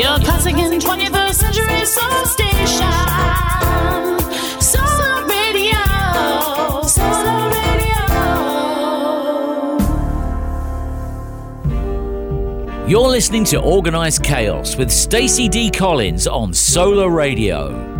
Your classic and 21st century soul station. Solar Radio. Solar Radio. You're listening to Organized Chaos with Stacey D. Collins on Solar Radio.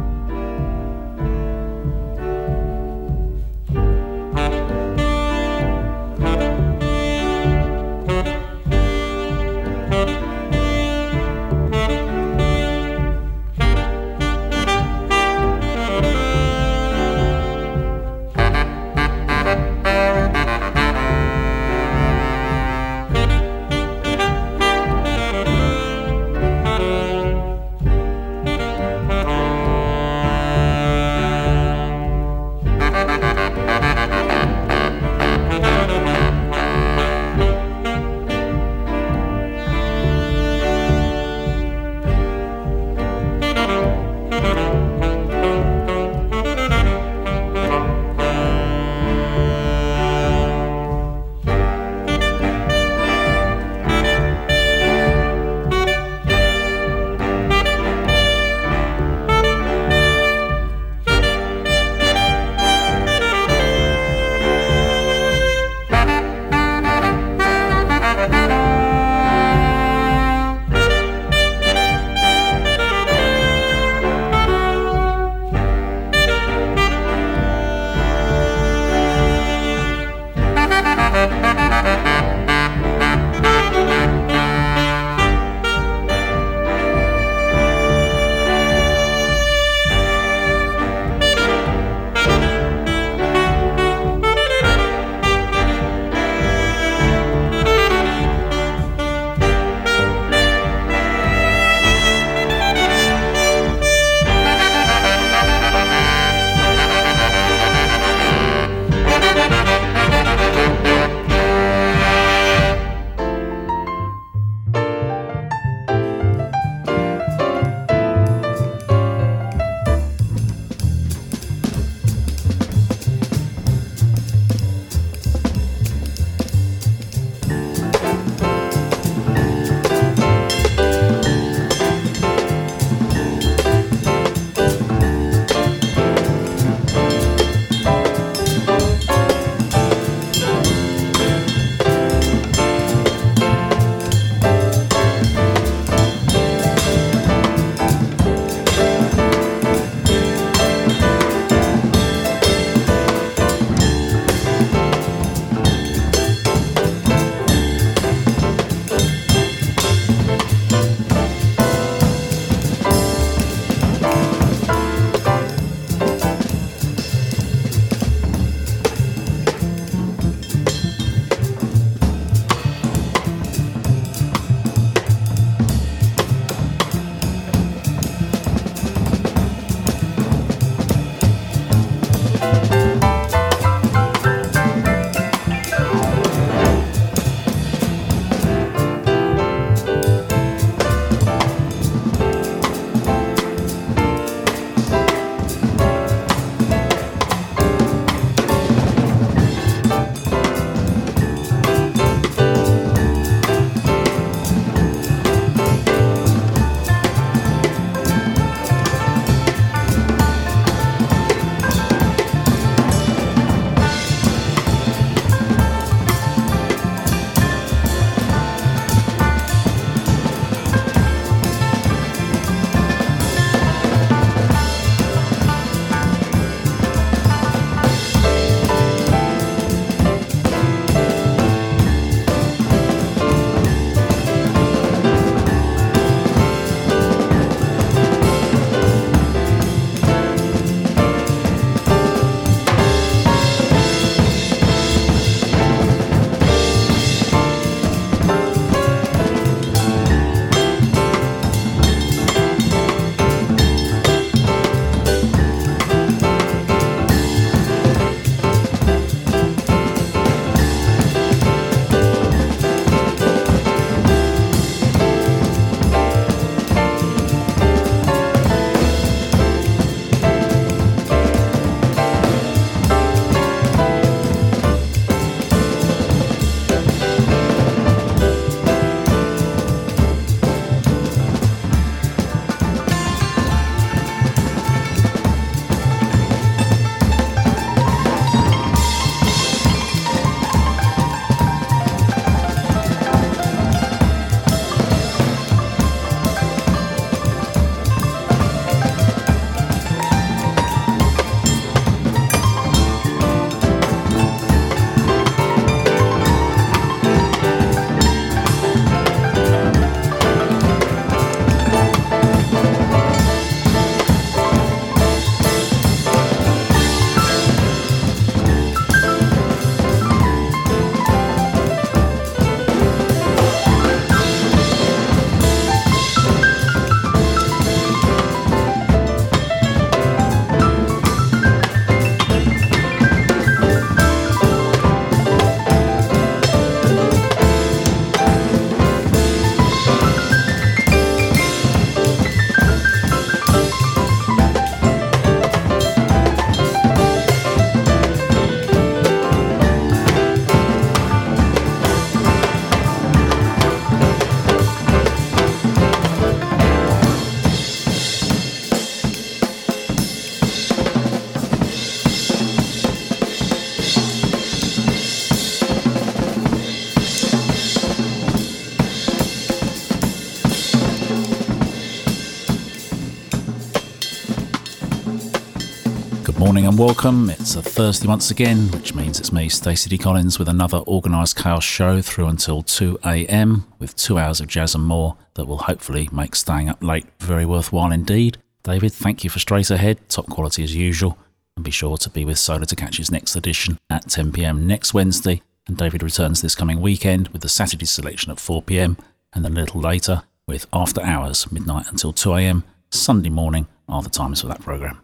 And welcome. It's a Thursday once again, which means it's me, Stacey D. Collins, with another organised chaos show through until 2 a.m. with two hours of jazz and more that will hopefully make staying up late very worthwhile indeed. David, thank you for straight ahead, top quality as usual, and be sure to be with Solar to catch his next edition at 10 p.m. next Wednesday. And David returns this coming weekend with the Saturday selection at 4 p.m. and then a little later with After Hours, midnight until 2 a.m. Sunday morning are the times for that programme.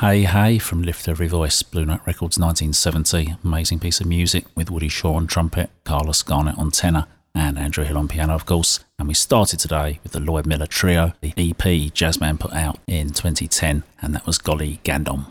Hey Hey from Lift Every Voice, Blue Note Records 1970. Amazing piece of music with Woody Shaw on trumpet, Carlos Garnett on tenor, and Andrew Hill on piano, of course. And we started today with the Lloyd Miller Trio, the EP Jazzman put out in 2010, and that was Gol-e Gandom.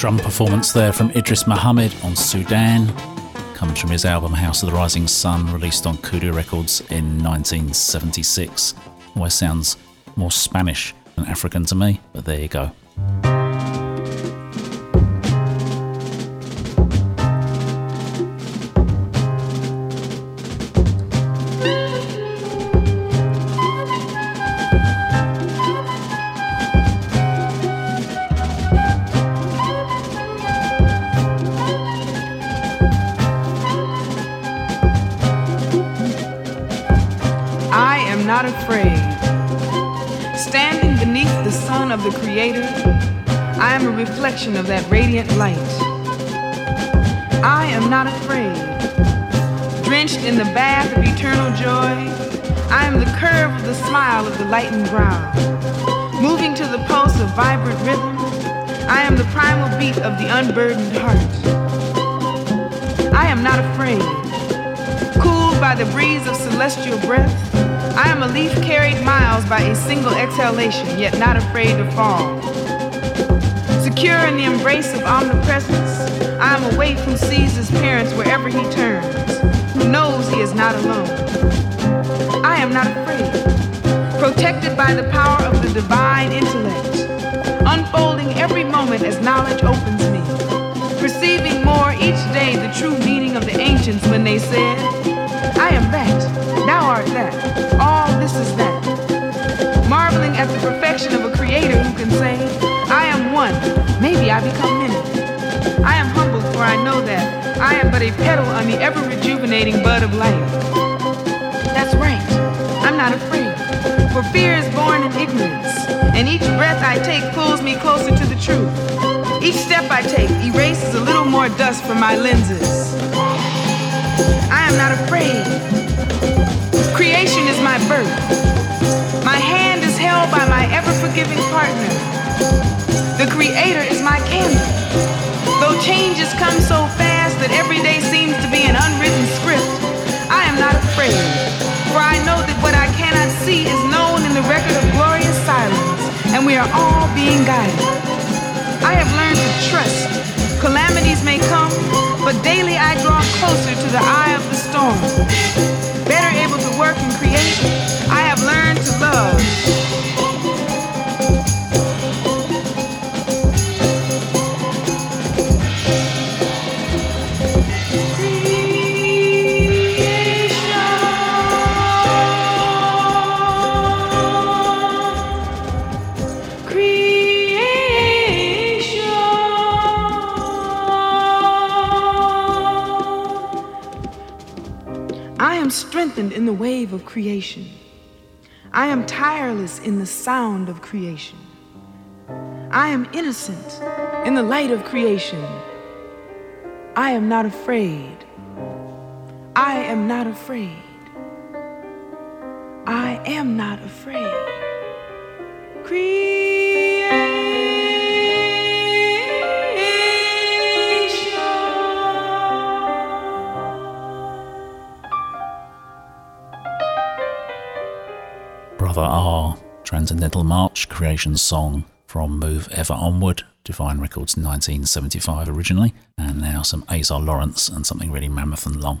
Drum performance there from Idris Muhammad on Sudan. Comes from his album House of the Rising Sun, released on Kudu Records in 1976. Always sounds more Spanish than African to me, but there you go. Reflection of that radiant light. I am not afraid. Drenched in the bath of eternal joy, I am the curve of the smile of the lightened brow. Moving to the pulse of vibrant rhythm, I am the primal beat of the unburdened heart. I am not afraid. Cooled by the breeze of celestial breath, I am a leaf carried miles by a single exhalation, yet not afraid to fall. Secure in the embrace of omnipresence, I am a waif who sees his parents wherever he turns, who knows he is not alone. I am not afraid. Protected by the power of the divine intellect, unfolding every moment as knowledge opens me, perceiving more each day the true meaning of the ancients when they said, I am that, thou art that all this is that. Marveling at the perfection of a creator who can say, one, maybe I become many. I am humbled for I know that I am but a petal on the ever rejuvenating bud of life. That's right, I'm not afraid, for fear is born in ignorance, and each breath I take pulls me closer to the truth. Each step I take erases a little more dust from my lenses. I am not afraid. Creation is my birth. My hand is held by my ever forgiving partner. Creator is my candle. Though changes come so fast that every day seems to be an unwritten script, I am not afraid. For I know that what I cannot see is known in the record of glorious silence, and we are all being guided. I have learned to trust. Calamities may come, but daily I draw closer to the eye of the storm better able to work and create, I have learned to love. In the wave of creation. I am tireless in the sound of creation. I am innocent in the light of creation. I am not afraid. I am not afraid. I am not afraid. Create. Brother R, Transcendental March, creation song from Move Ever Onward, Divine Records 1975 originally, and now some Azar Lawrence and something really mammoth and long.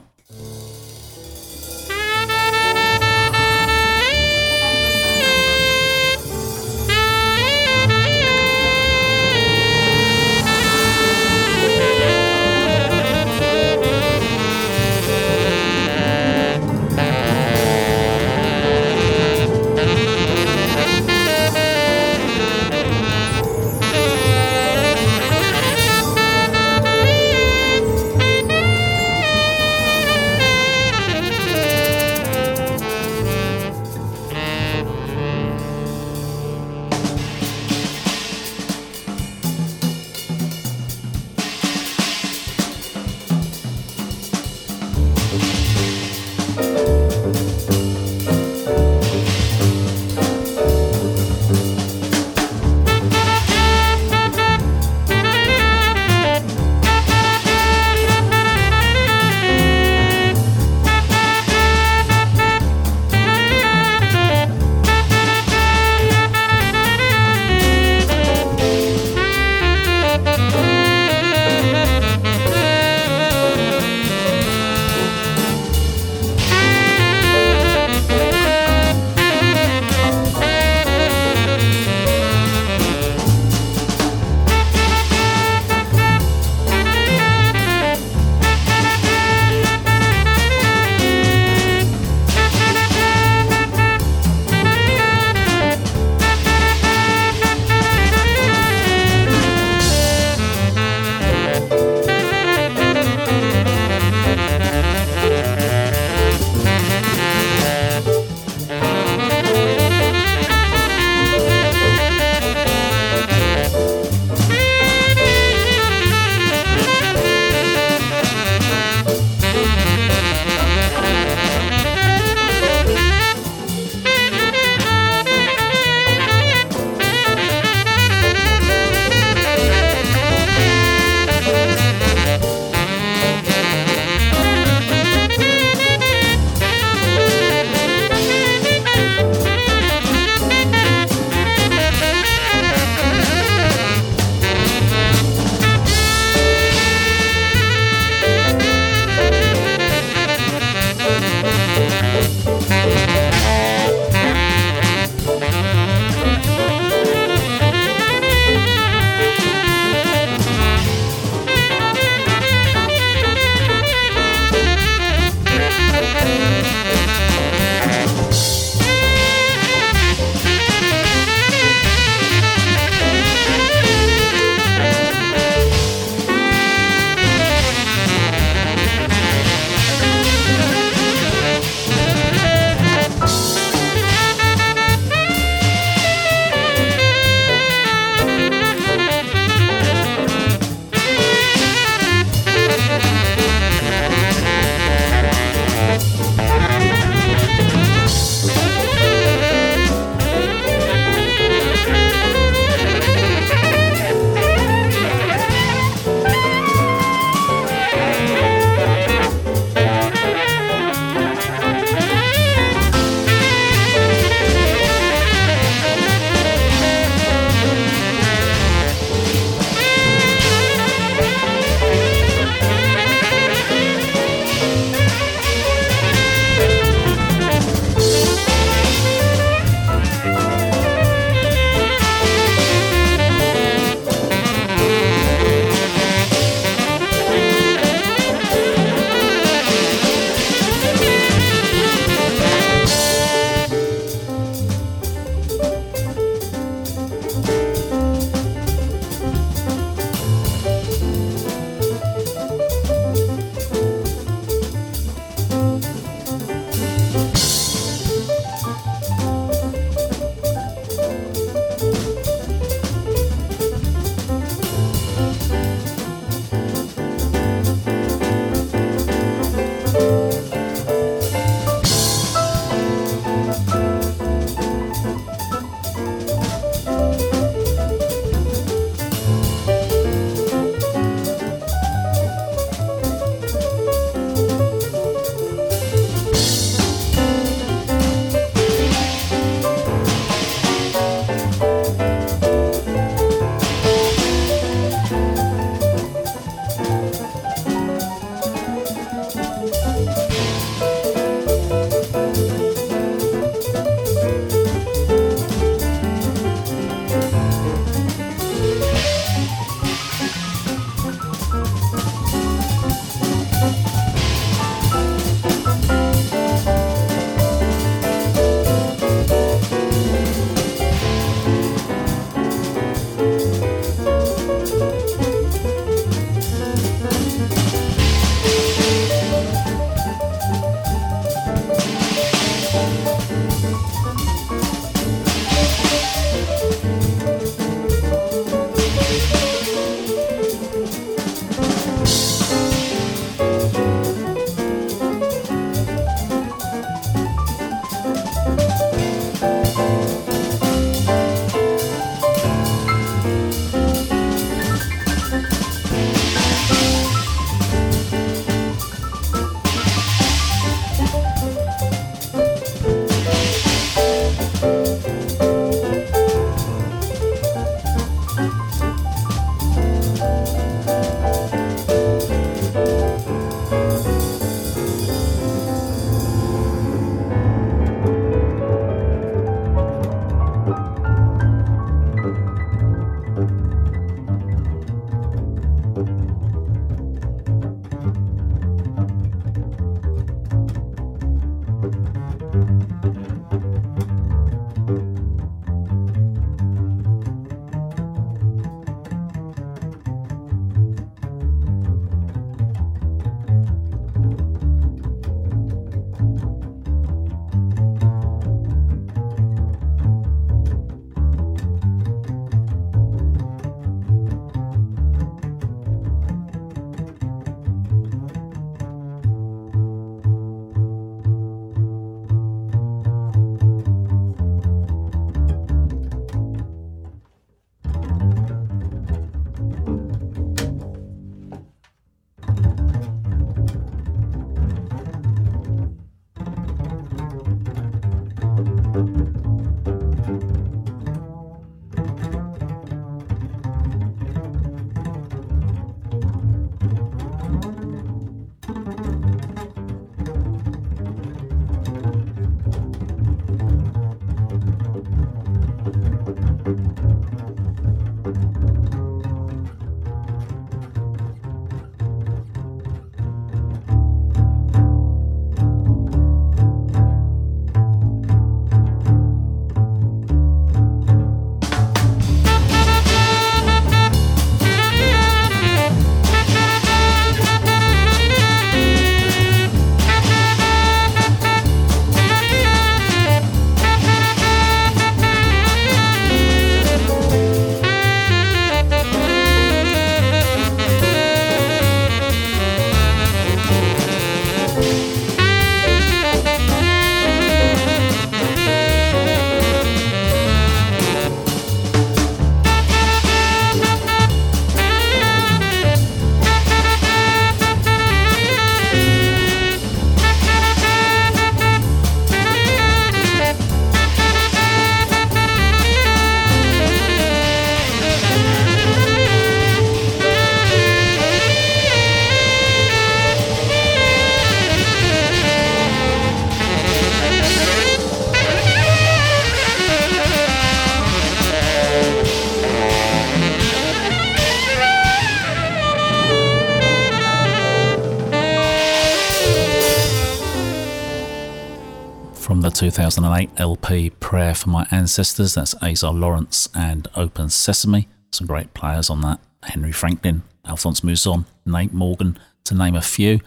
2008 LP Prayer for My Ancestors. That's Azar Lawrence and Open Sesame. Some great players on that. Henry Franklin, Alphonse Mouzon, Nate Morgan, to name a few.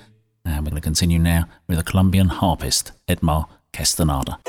And we're going to continue now with a Colombian harpist, Edmar Castaneda.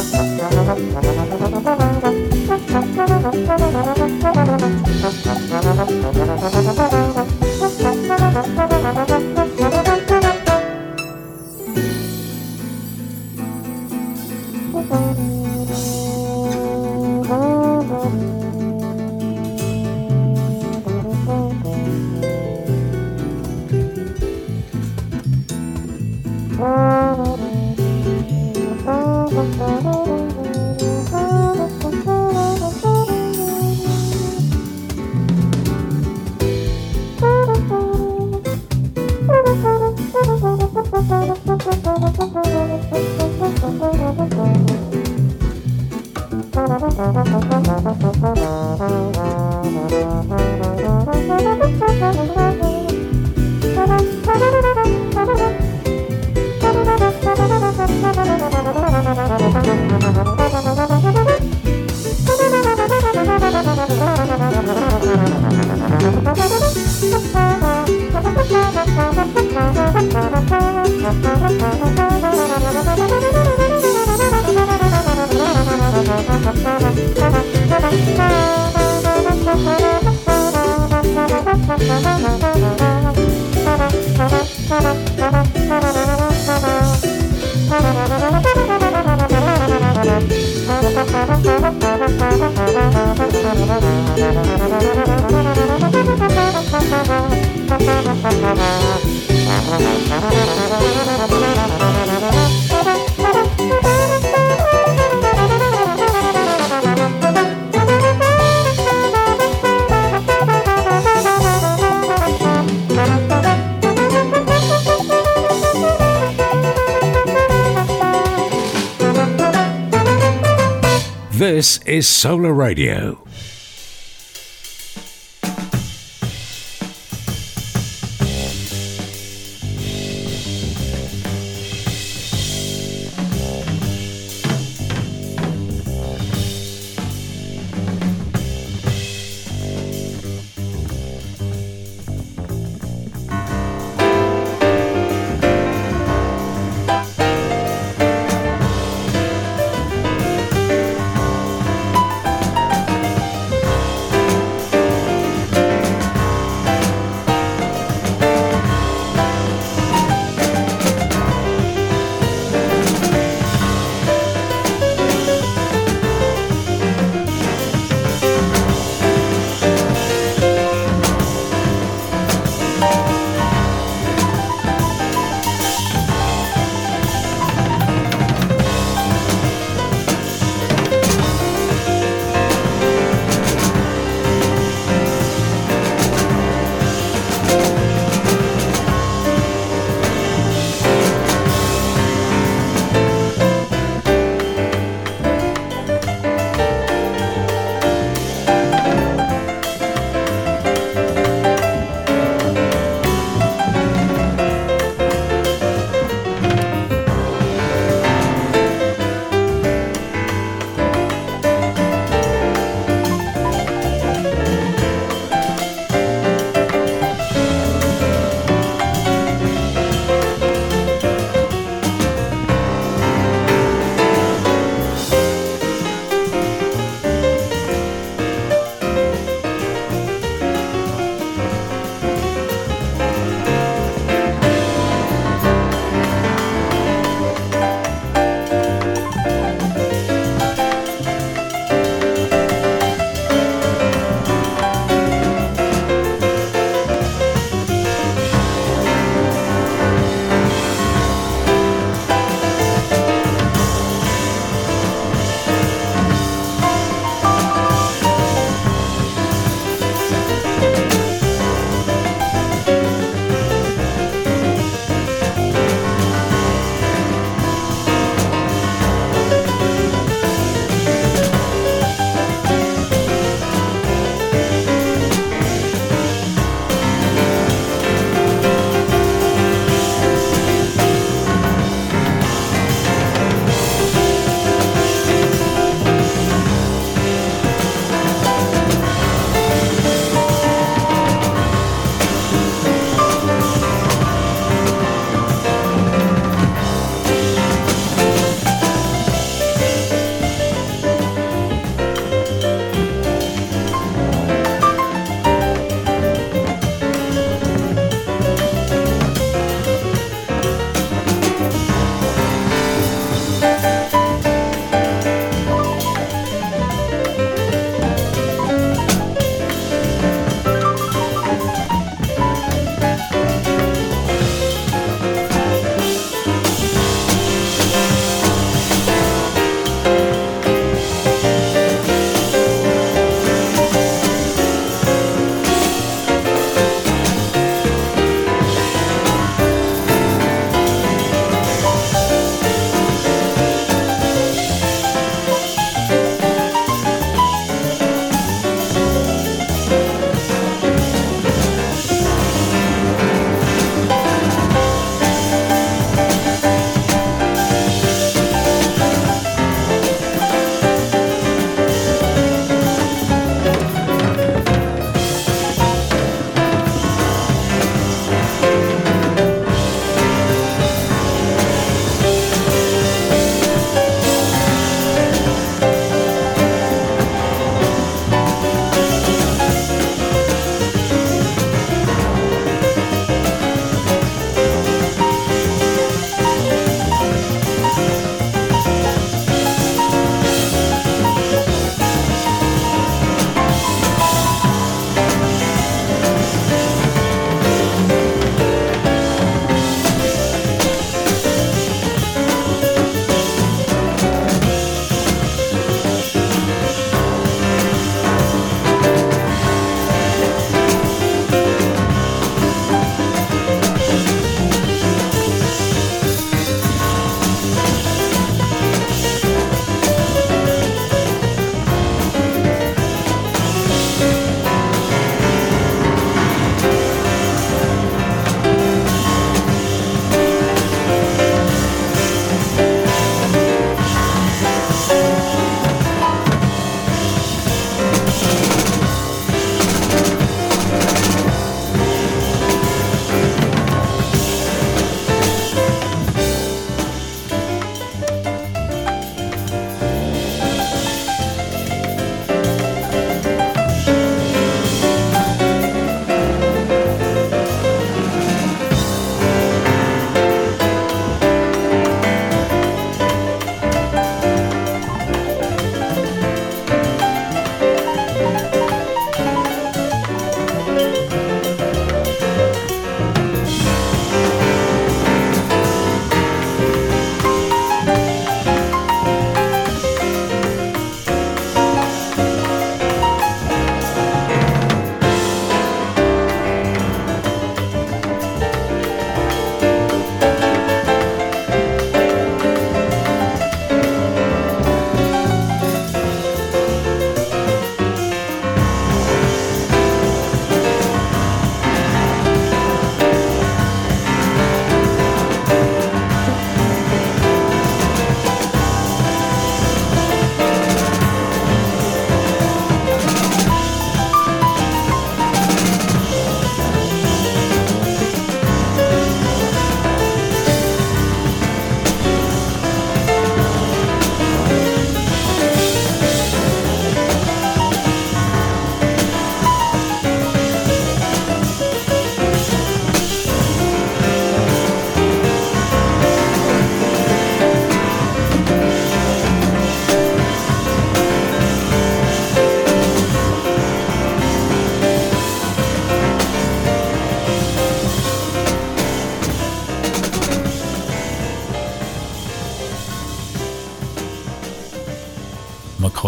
Thank you. This is Solar Radio.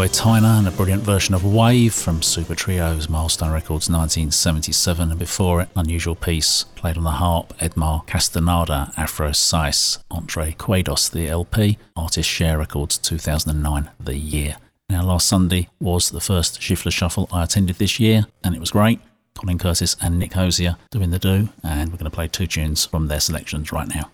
McCoy Tyner and a brilliant version of Wave from Supertrios Milestone Records 1977, and before it, unusual piece played on the harp, Edmar Castaneda, Afro Sais, Entre Cuerdas, the LP, Artist Share Records 2009, the year. Now, last Sunday was the first Gifler Shuffle I attended this year, and it was great. Colin Curtis and Nick Hosier doing the do, and we're going to play two tunes from their selections right now.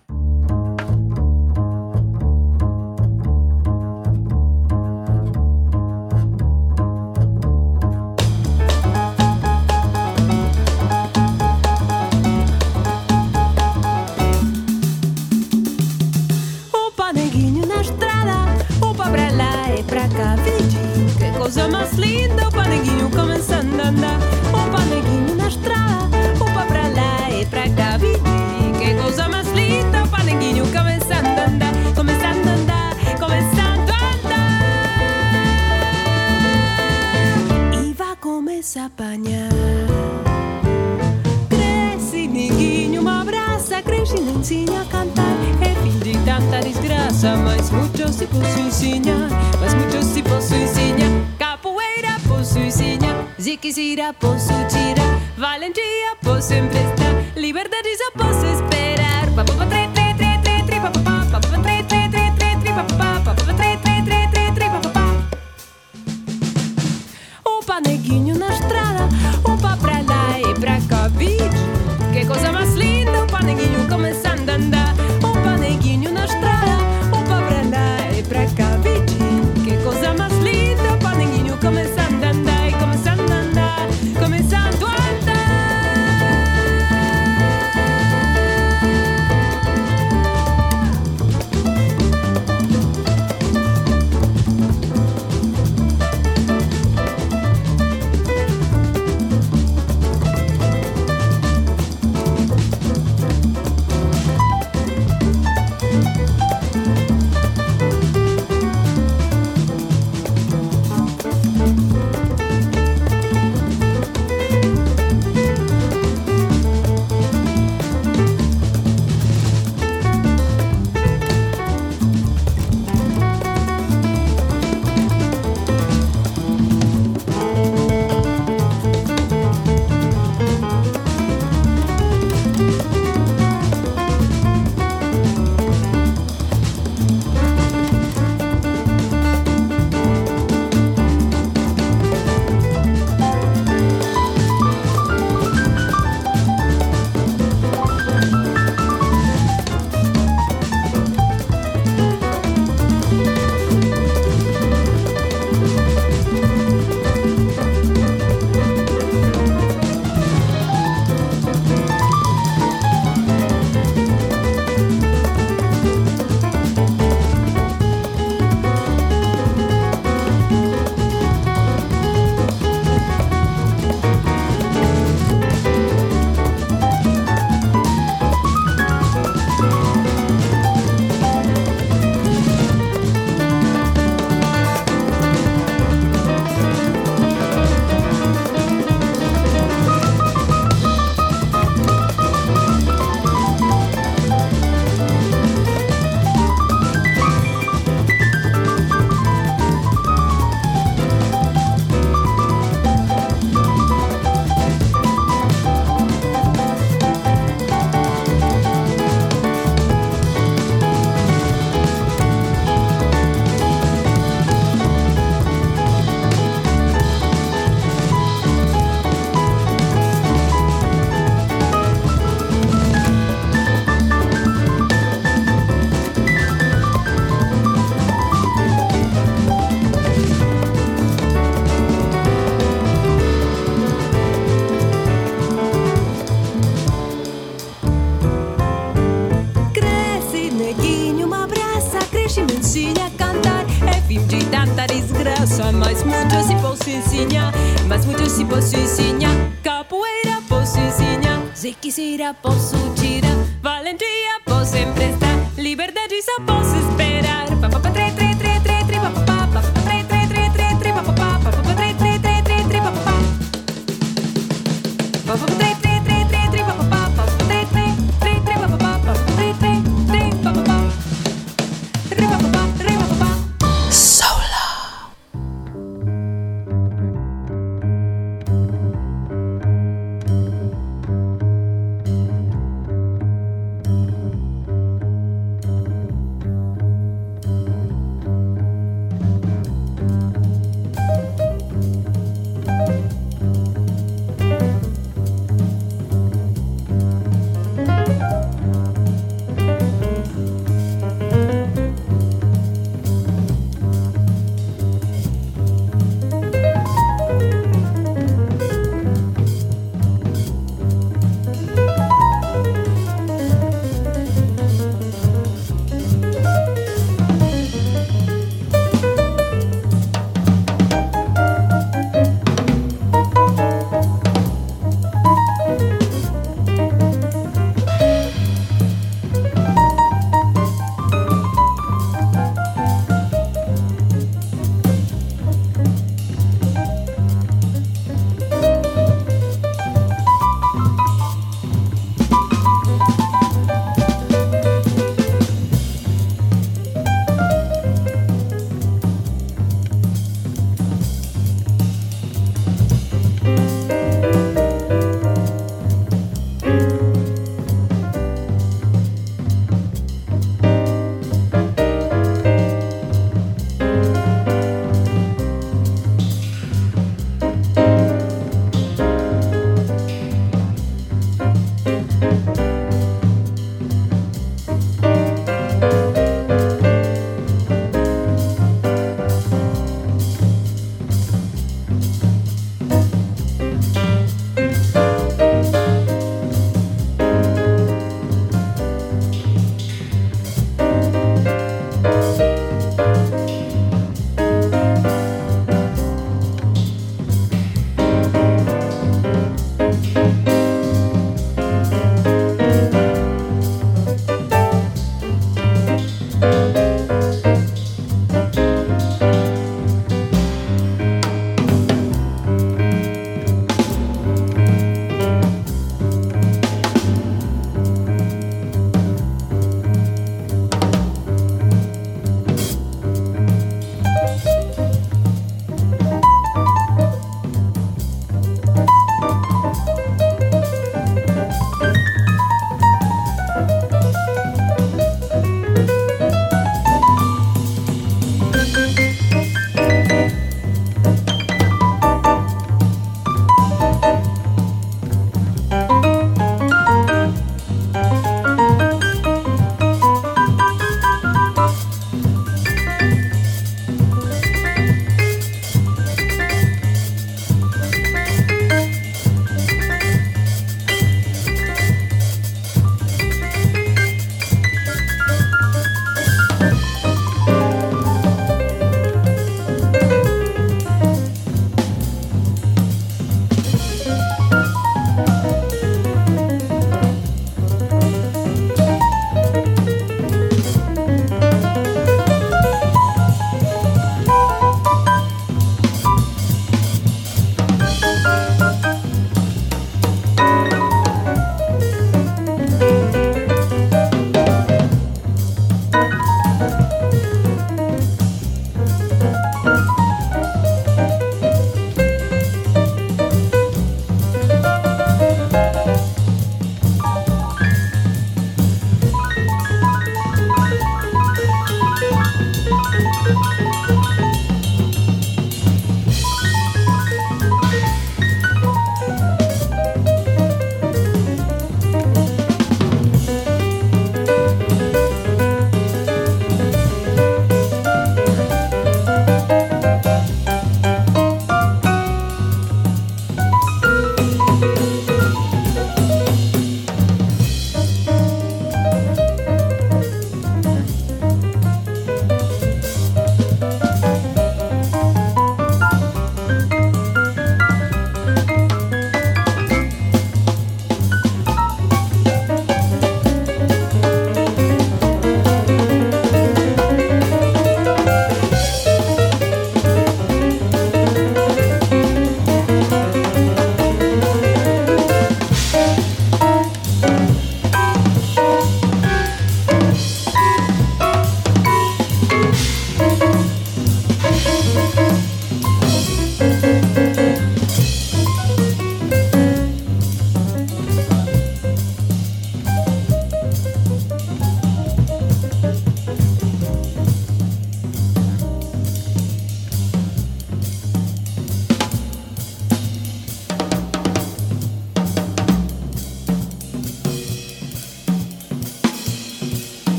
posiciña, capoeira posiciña, se quisiera posuchi.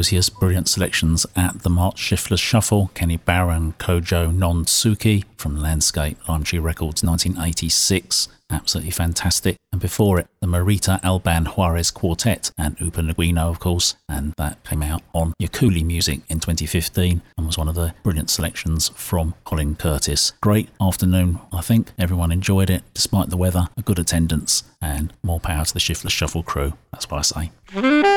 Brilliant selections at the March Shiftless Shuffle, Kenny Barron, Kojo No Tsuki from Landscape, Lime Tree Records 1986. Absolutely fantastic. And before it, the Marita Alban Juarez Quartet and Upa Neguinho, of course. And that came out on Yakuli Music in 2015 and was one of the brilliant selections from Colin Curtis. Great afternoon, I think. Everyone enjoyed it despite the weather, a good attendance, and more power to the Shiftless Shuffle crew. That's what I say.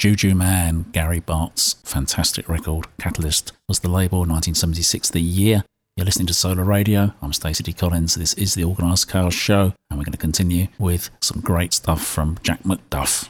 Juju Man, Gary Bartz's fantastic record. Catalyst was the label, 1976 the year. You're listening to Solar Radio. I'm Stacey D. Collins. This is the Organised Chaos Show, and we're going to continue with some great stuff from Jack McDuff.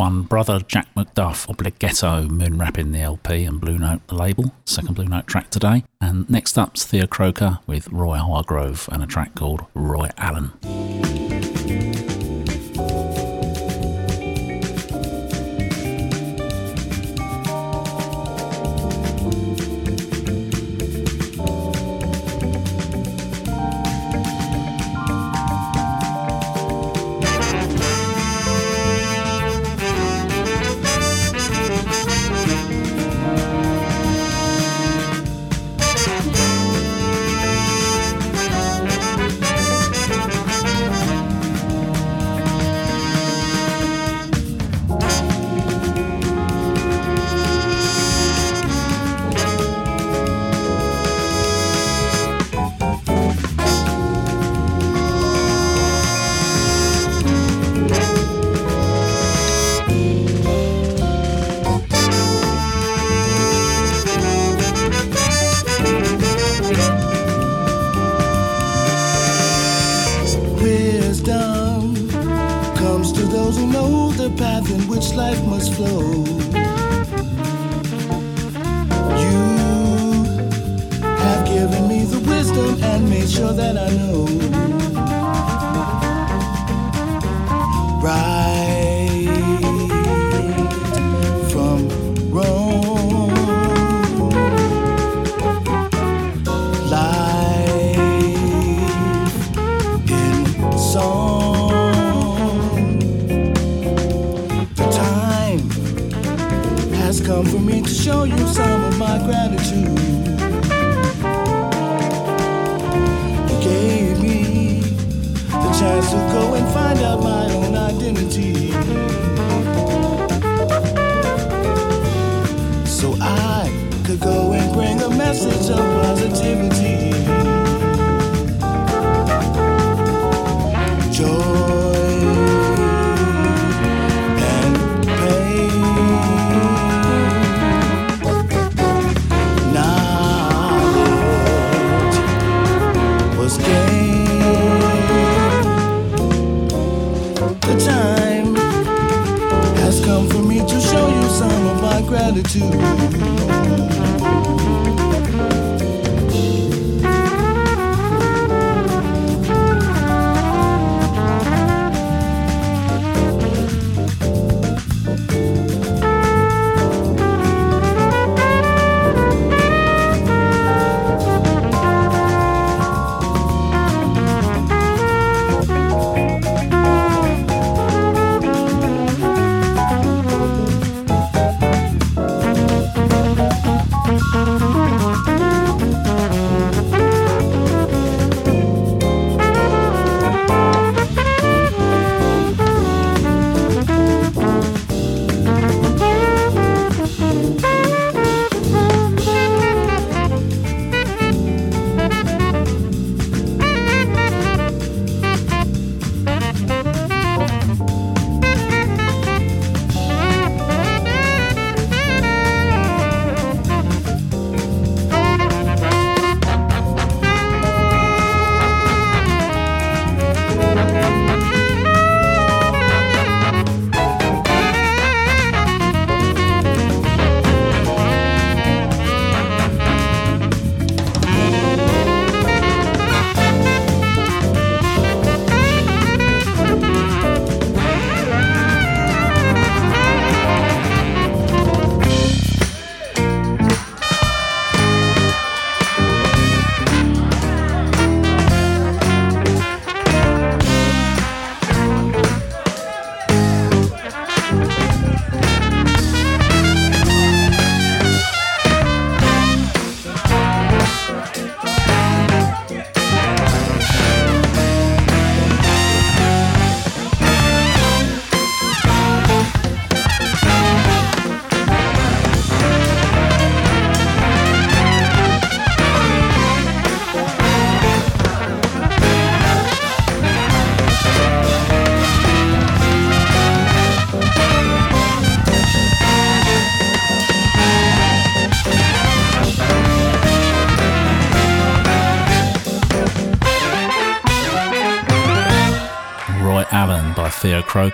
One. Brother Jack McDuff, Oblighetto, moon rapping the LP and Blue Note the label. Second Blue Note track today. And next up's Theo Croker with Roy Hargrove and a track called Roy Allen.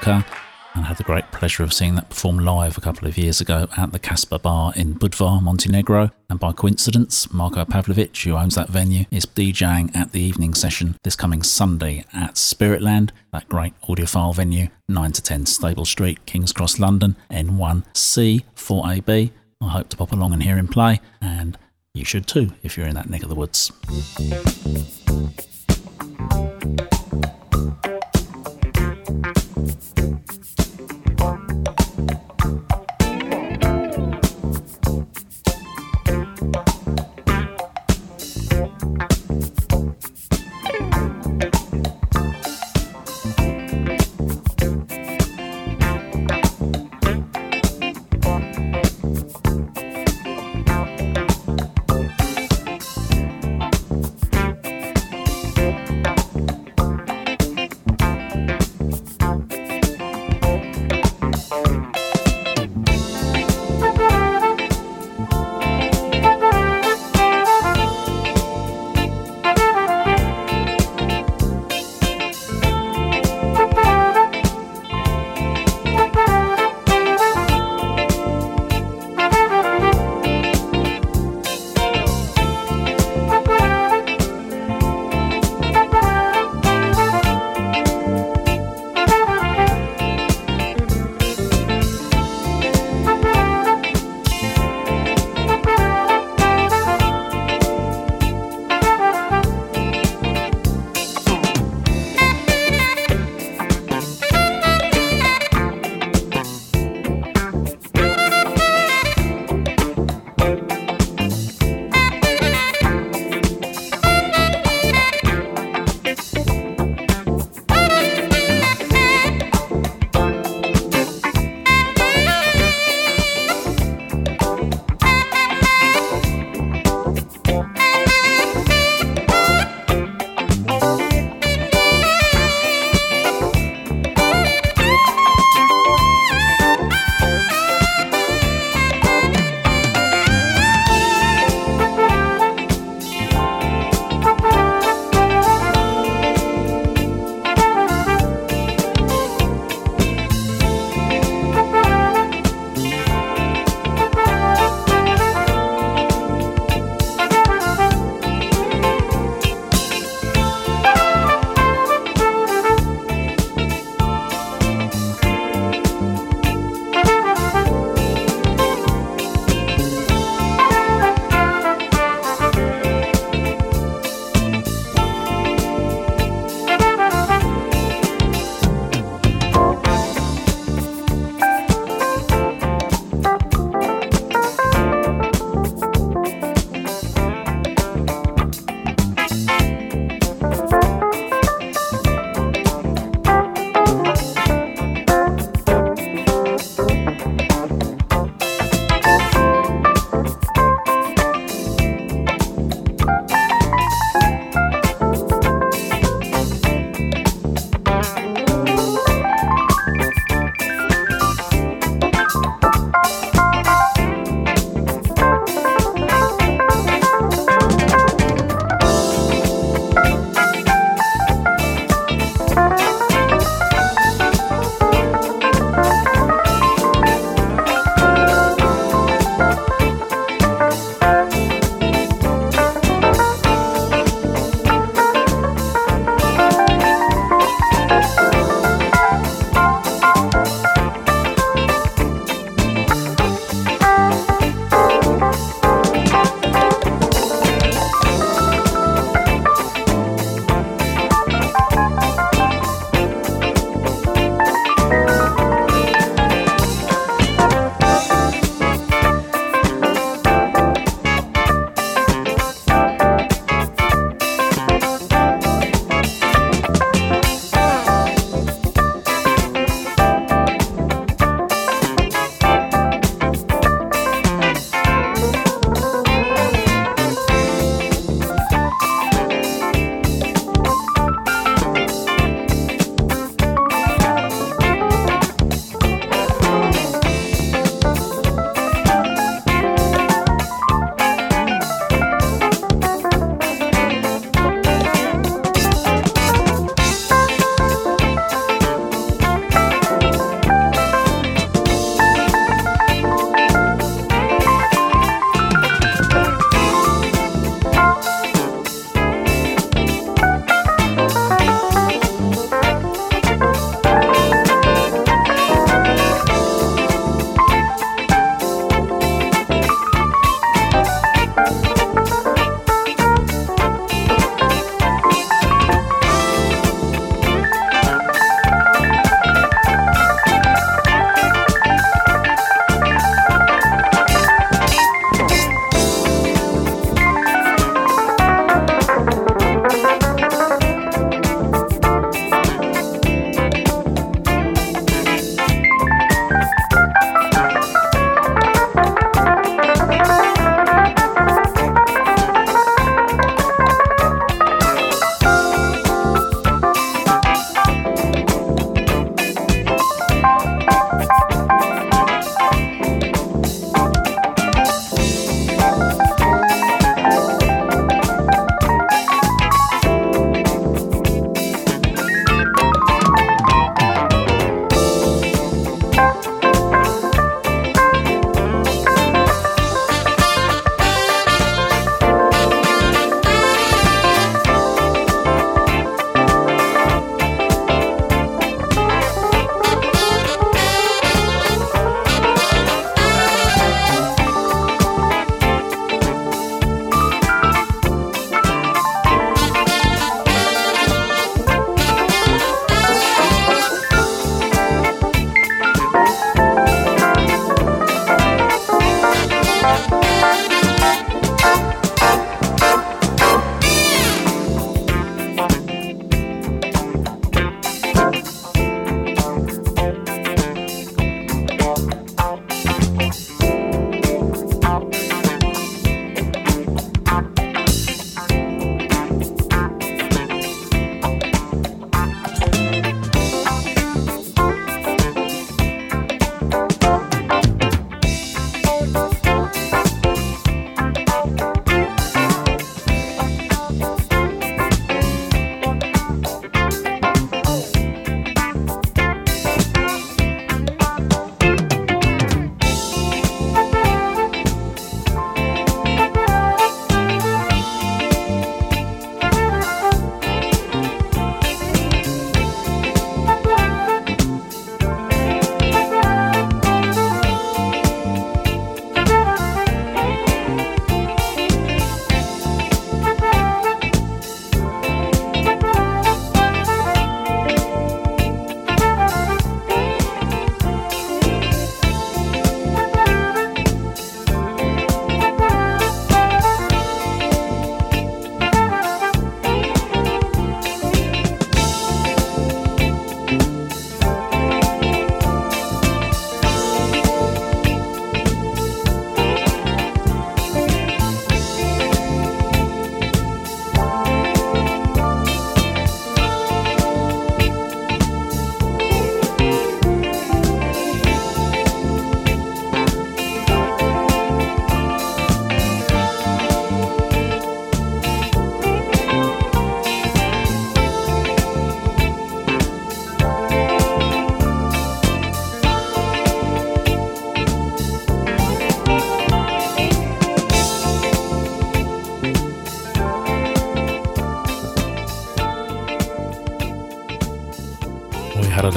And had the great pleasure of seeing that perform live a couple of years ago at the Casper Bar in Budva, Montenegro. And by coincidence, Marco Pavlovich, who owns that venue, is DJing at the evening session this coming Sunday at Spiritland, that great audiophile venue, 9 to 10 Stable Street, King's Cross, London, N1C 4AB. I hope to pop along and hear him play, and you should too if you're in that neck of the woods.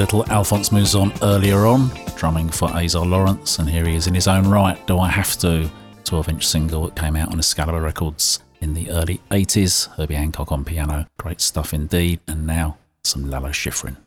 Little Alphonse Mouzon earlier on, drumming for Azar Lawrence, and here he is in his own right, Do I Have To? 12 inch single that came out on Excalibur Records in the early 80s. Herbie Hancock on piano, great stuff indeed, and now some Lalo Schifrin.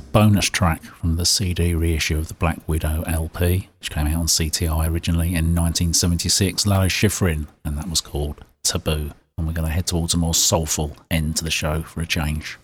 Bonus track from the CD reissue of the Black Widow LP, which came out on CTI originally in 1976, Lalo Schifrin, and that was called Taboo. And we're going to head towards a more soulful end to the show for a change.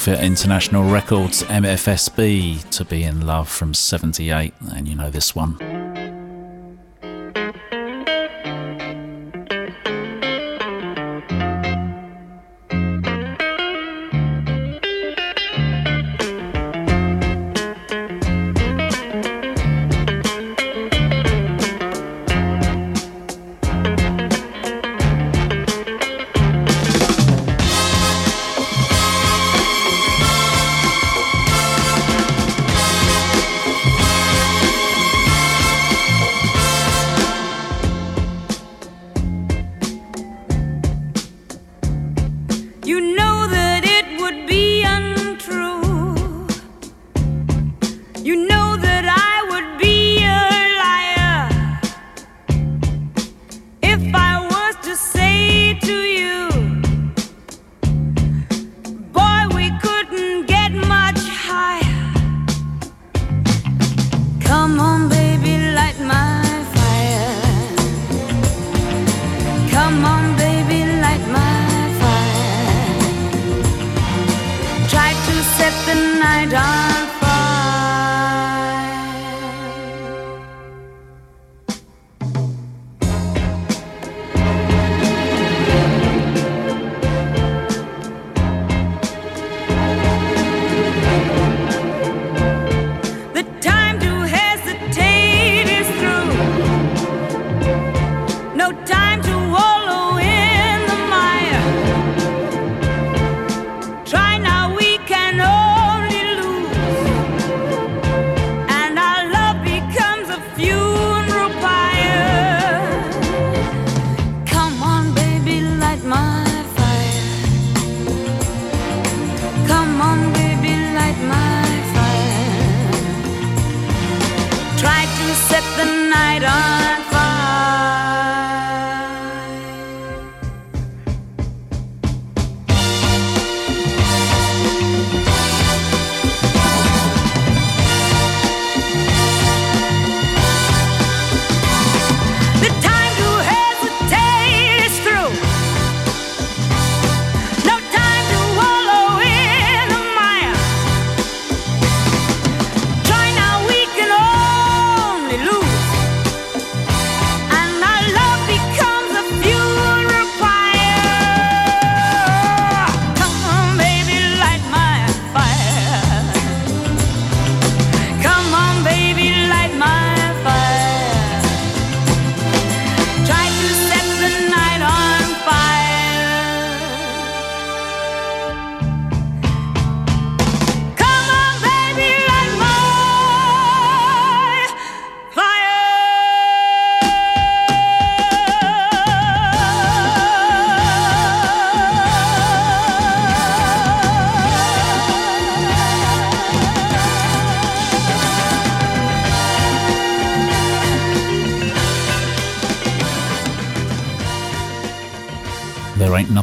Philadelphia International Records MFSB to be in love from 78 and you know this one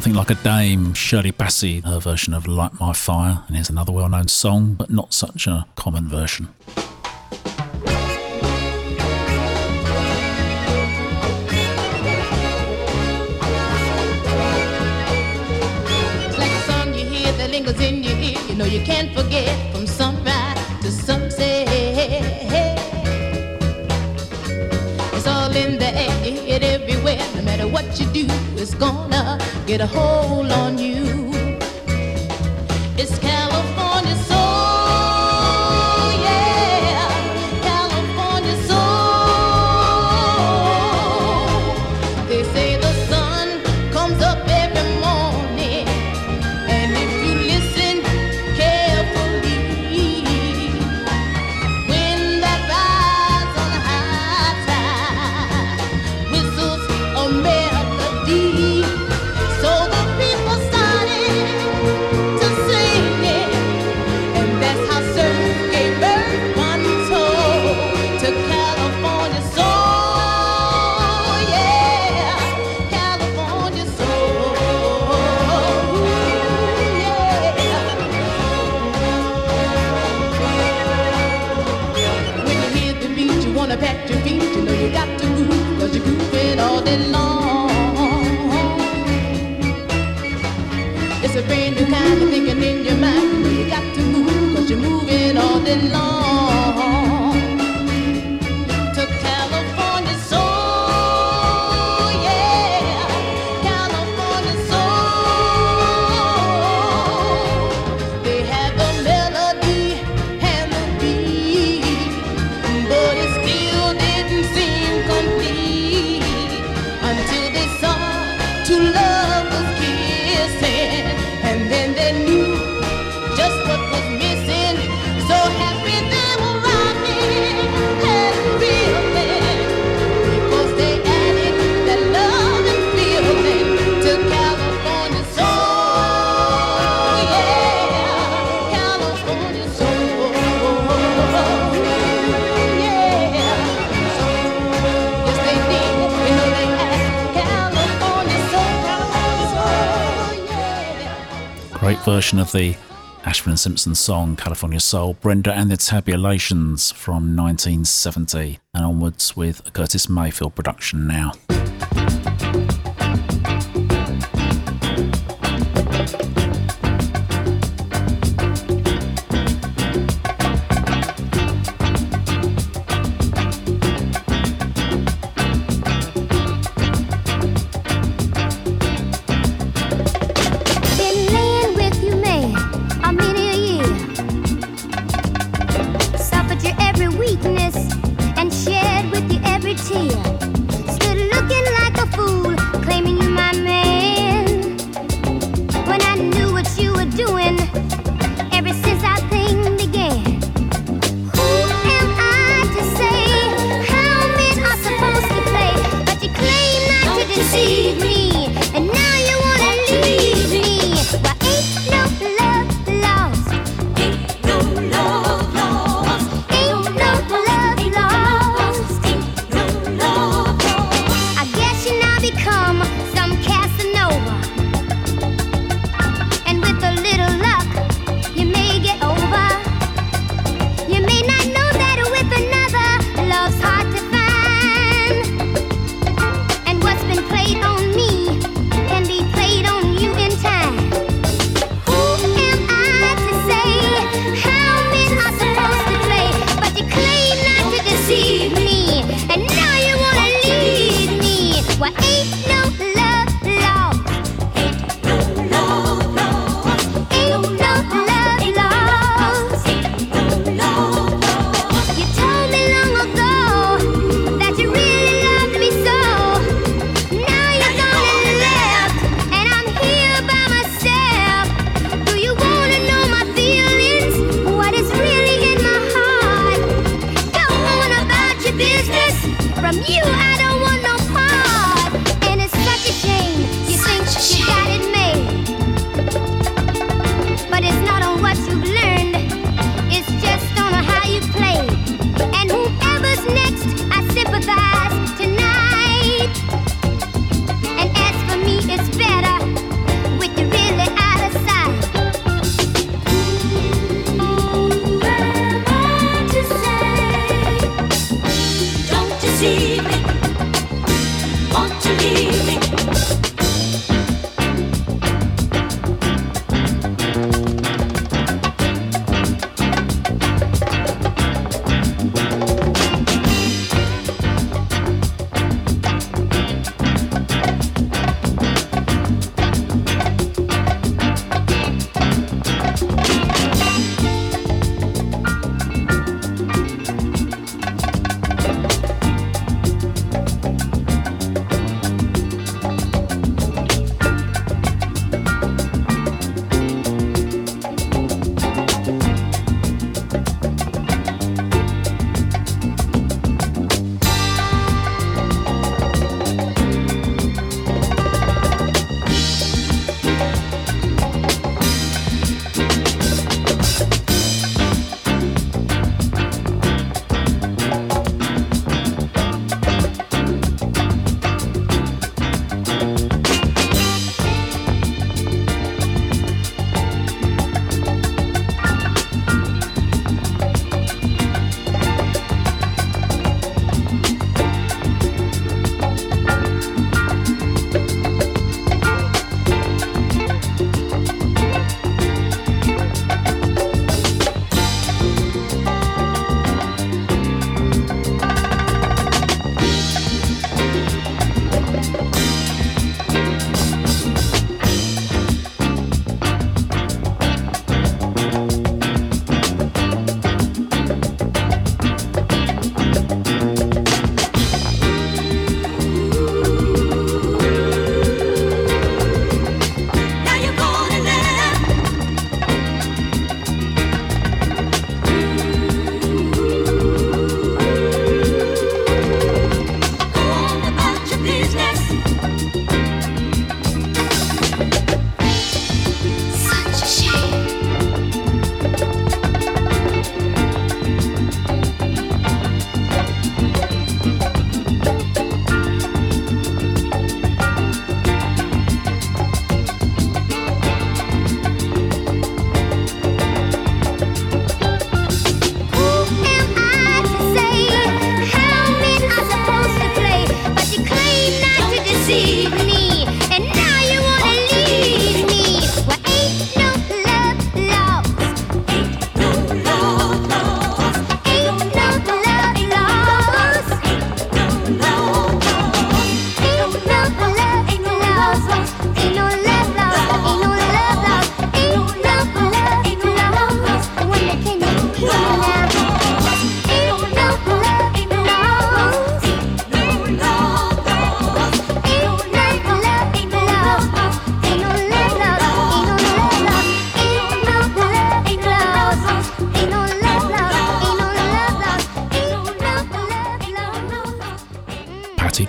Nothing Like a Dame, Shirley Bassey, her version of Light My Fire, and here's another well known song, but not such a common version. Get a hold on version of the Ashford and Simpson song California Soul, Brenda and the Tabulations from 1970, and onwards with a Curtis Mayfield production now.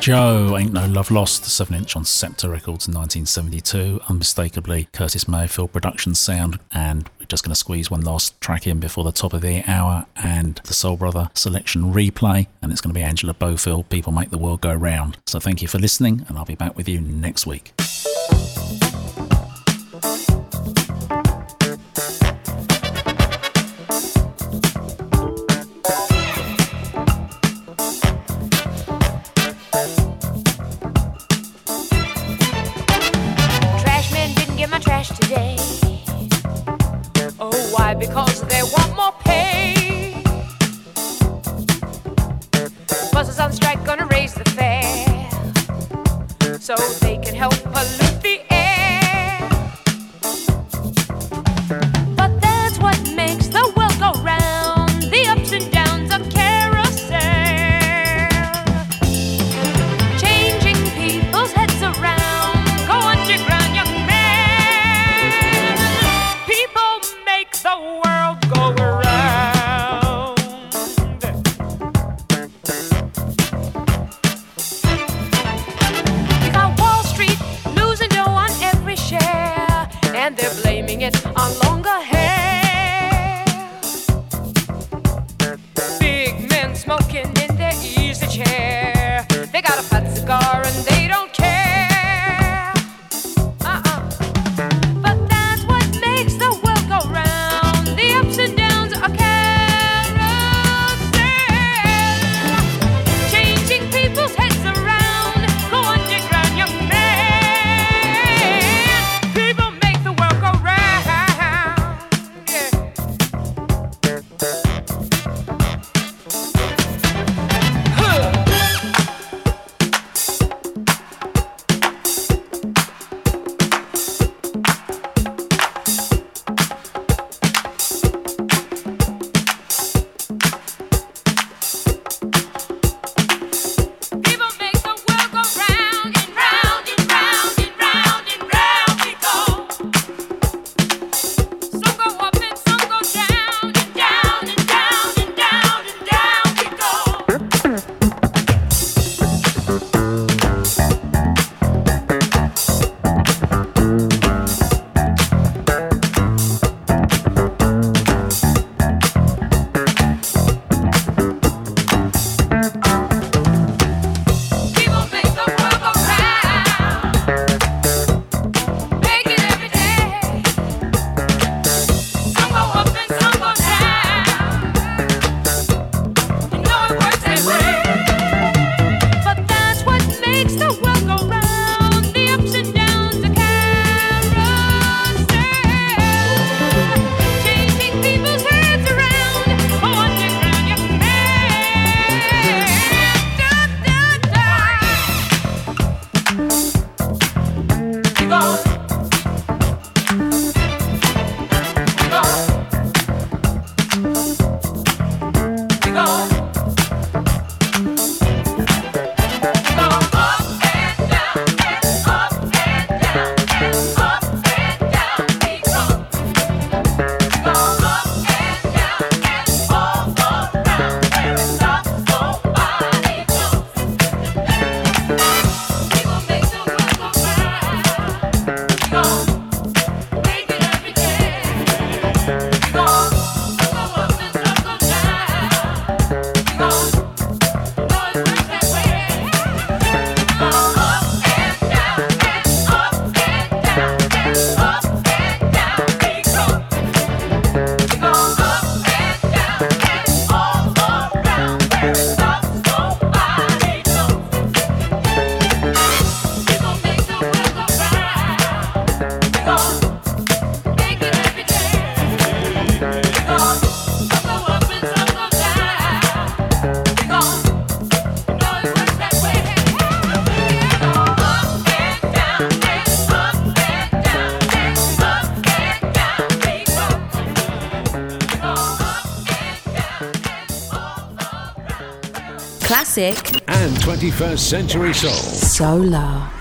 Joe, Ain't No Love Lost, 7 inch on Scepter Records in 1972, unmistakably Curtis Mayfield production sound, and we're just going to squeeze one last track in before the top of the hour and the Soul Brother selection replay, and it's going to be Angela Bofill, People Make the World Go Round. So thank you for listening, and I'll be back with you next week. Classic and 21st century soul. Solar.